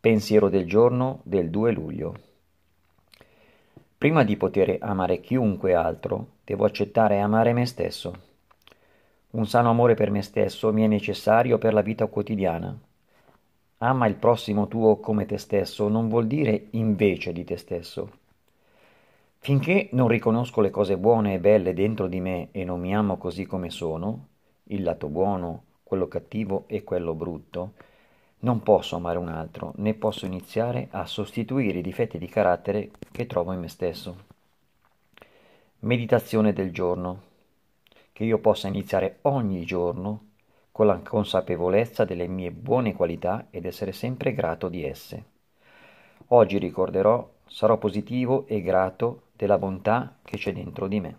Pensiero del giorno del 2 luglio. Prima di poter amare chiunque altro, devo accettare e amare me stesso. Un sano amore per me stesso mi è necessario per la vita quotidiana. Ama il prossimo tuo come te stesso non vuol dire invece di te stesso. Finché non riconosco le cose buone e belle dentro di me e non mi amo così come sono, il lato buono, quello cattivo e quello brutto, non posso amare un altro, né posso iniziare a sostituire i difetti di carattere che trovo in me stesso. Meditazione del giorno. Che io possa iniziare ogni giorno con la consapevolezza delle mie buone qualità ed essere sempre grato di esse. Oggi ricorderò, sarò positivo e grato della bontà che c'è dentro di me.